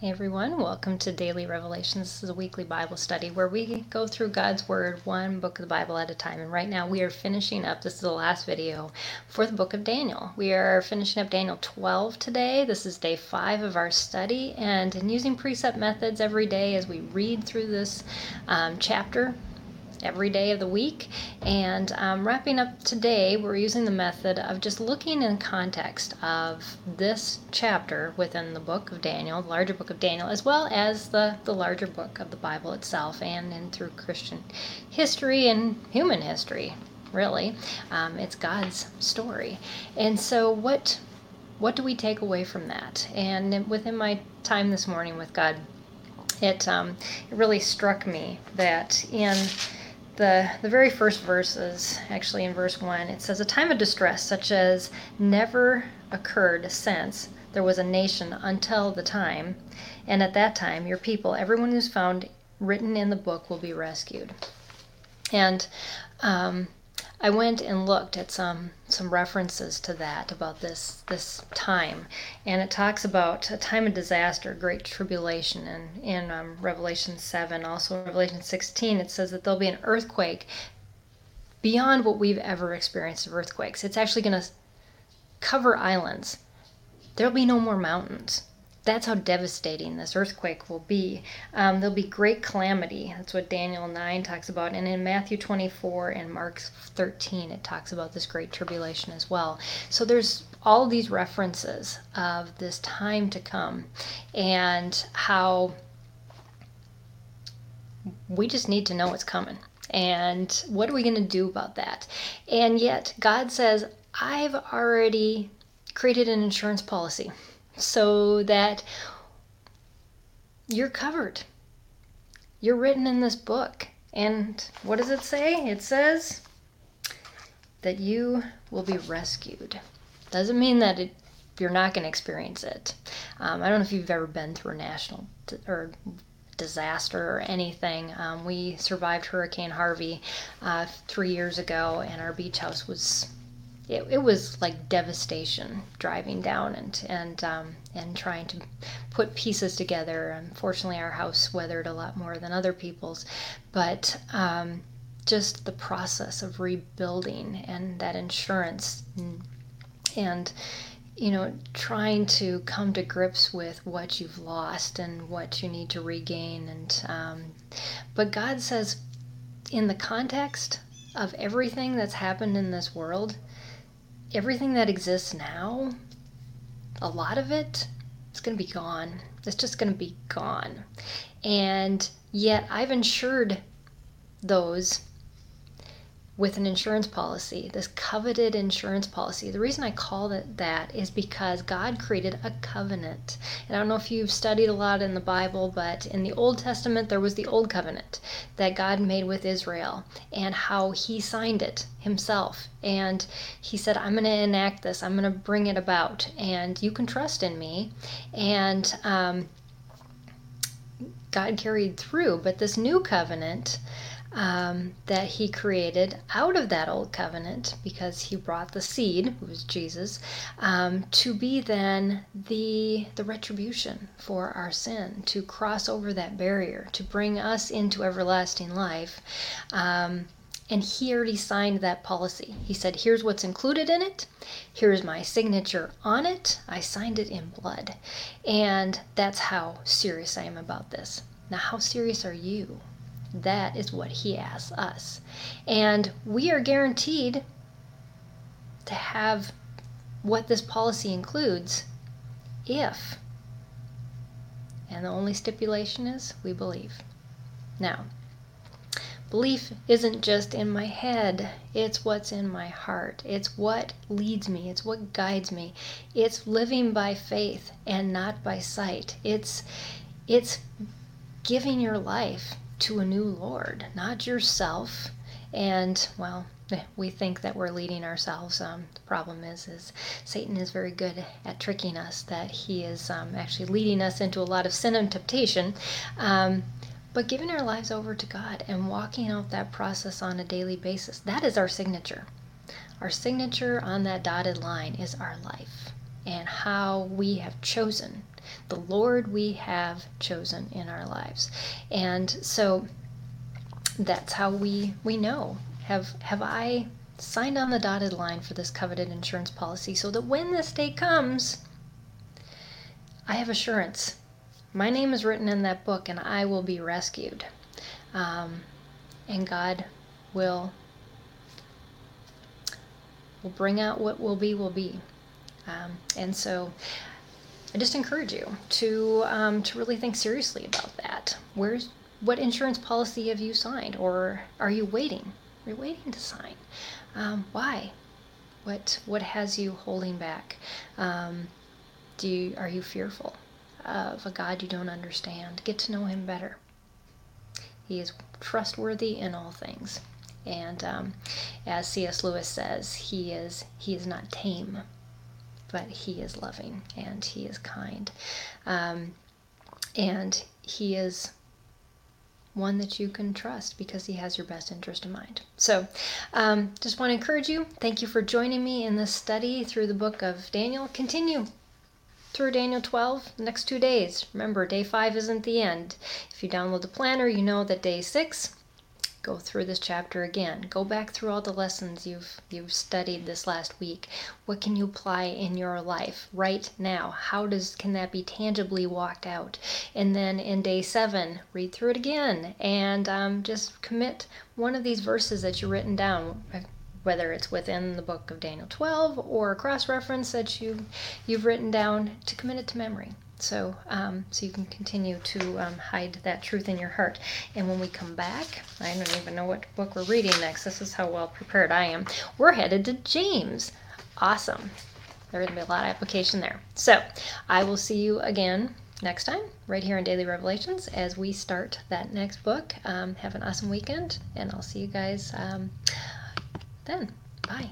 Hey everyone, welcome to Daily Revelations. This is a weekly Bible study where we go through God's Word one book of the Bible at a time. And right now we are finishing up, this is the last video for the book of Daniel. We are finishing up Daniel 12 today. This is day five of our study. And in using precept methods every day as we read through this um, chapter, every day of the week. And um, wrapping up today, we're using the method of just looking in context of this chapter within the book of Daniel, the larger book of Daniel, as well as the, the larger book of the Bible itself and, and through Christian history and human history. Really, um, it's God's story, and so what what do we take away from that? And within my time this morning with God, it um, it really struck me that in the, the very first verses, actually in verse 1, it says, A time of distress such as never occurred since there was a nation until the time, and at that time your people, everyone who's found written in the book, will be rescued. And um, I went and looked at some some references to that about this this time, and it talks about a time of disaster, great tribulation, and in um, Revelation seven, also Revelation sixteen, it says that there'll be an earthquake beyond what we've ever experienced of earthquakes. It's actually going to cover islands. There'll be no more mountains that's how devastating this earthquake will be. Um, there'll be great calamity. That's what Daniel 9 talks about. And in Matthew 24 and Mark 13, it talks about this great tribulation as well. So there's all these references of this time to come and how we just need to know what's coming. And what are we going to do about that? And yet, God says, I've already created an insurance policy so that you're covered. You're written in this book. And what does it say? It says that you will be rescued. Doesn't mean that it, you're not going to experience it. Um, I don't know if you've ever been through a national t- or disaster or anything. Um, we survived Hurricane Harvey uh, three years ago, and our beach house was it, it was like devastation driving down and and um, and trying to put pieces together. Unfortunately, our house weathered a lot more than other people's, but um, just the process of rebuilding and that insurance and, you know trying to come to grips with what you've lost and what you need to regain and um, but god says in the context of everything that's happened in this world everything that exists now, a lot of it, it is going to be gone. It's just going to be gone. And yet I've insured those with an insurance policy, this coveted insurance policy. The reason I call it that is because God created a covenant. And I don't know if you've studied a lot in the Bible, but in the Old Testament, there was the Old Covenant that God made with Israel and how he signed it himself. And he said, I'm going to enact this, I'm going to bring it about, and you can trust in me. And um, God carried through. But this new covenant, um, that he created out of that old covenant because he brought the seed, who was Jesus, um, to be then the the retribution for our sin, to cross over that barrier, to bring us into everlasting life. Um, and he already signed that policy. He said, Here's what's included in it. Here's my signature on it. I signed it in blood. And that's how serious I am about this. Now, how serious are you? That is what He asks us. And we are guaranteed to have what this policy includes if, and the only stipulation is we believe. Now, belief isn't just in my head, it's what's in my heart. It's what leads me, it's what guides me. It's living by faith and not by sight. It's it's giving your life to a new Lord, not yourself. And, well, we think that we're leading ourselves. Um, the problem is, is Satan is very good at tricking us. That he is um, actually leading us into a lot of sin and temptation. Um, but giving our lives over to God and walking out that process on a daily basis, that is our signature. Our signature on that dotted line is our life and how we have chosen the Lord we have chosen in our lives. And so that's how we we know. Have have I signed on the dotted line for this coveted insurance policy so that when this day comes, I have assurance. My name is written in that book and I will be rescued. Um, and God will will bring out what will be will be. Um, and so I just encourage you to um, to really think seriously about that. Where's what insurance policy have you signed, or are you waiting? Are you waiting to sign? Um, why? What what has you holding back? Um, do you, are you fearful of a God you don't understand? Get to know Him better. He is trustworthy in all things, and um, as C.S. Lewis says, he is he is not tame, but he is loving and he is kind, um, and he is one that you can trust because he has your best interest in mind. So, um, just want to encourage you. Thank you for joining me in this study through the book of Daniel. Continue through Daniel 12 next two days. Remember, day five isn't the end. If you download the planner, you know that day six go through this chapter again. Go back through all the lessons you've you've studied this last week. What can you apply in your life right now? How does can that be tangibly walked out? And then in day seven read through it again and um, just commit one of these verses that you've written down whether it's within the book of daniel 12 or a cross reference that you you've written down to commit it to memory so, um, so you can continue to um, hide that truth in your heart. And when we come back, I don't even know what book we're reading next. This is how well prepared I am. We're headed to James. Awesome. There's going to be a lot of application there. So, I will see you again next time, right here in Daily Revelations, as we start that next book. Um, have an awesome weekend, and I'll see you guys um, then. Bye.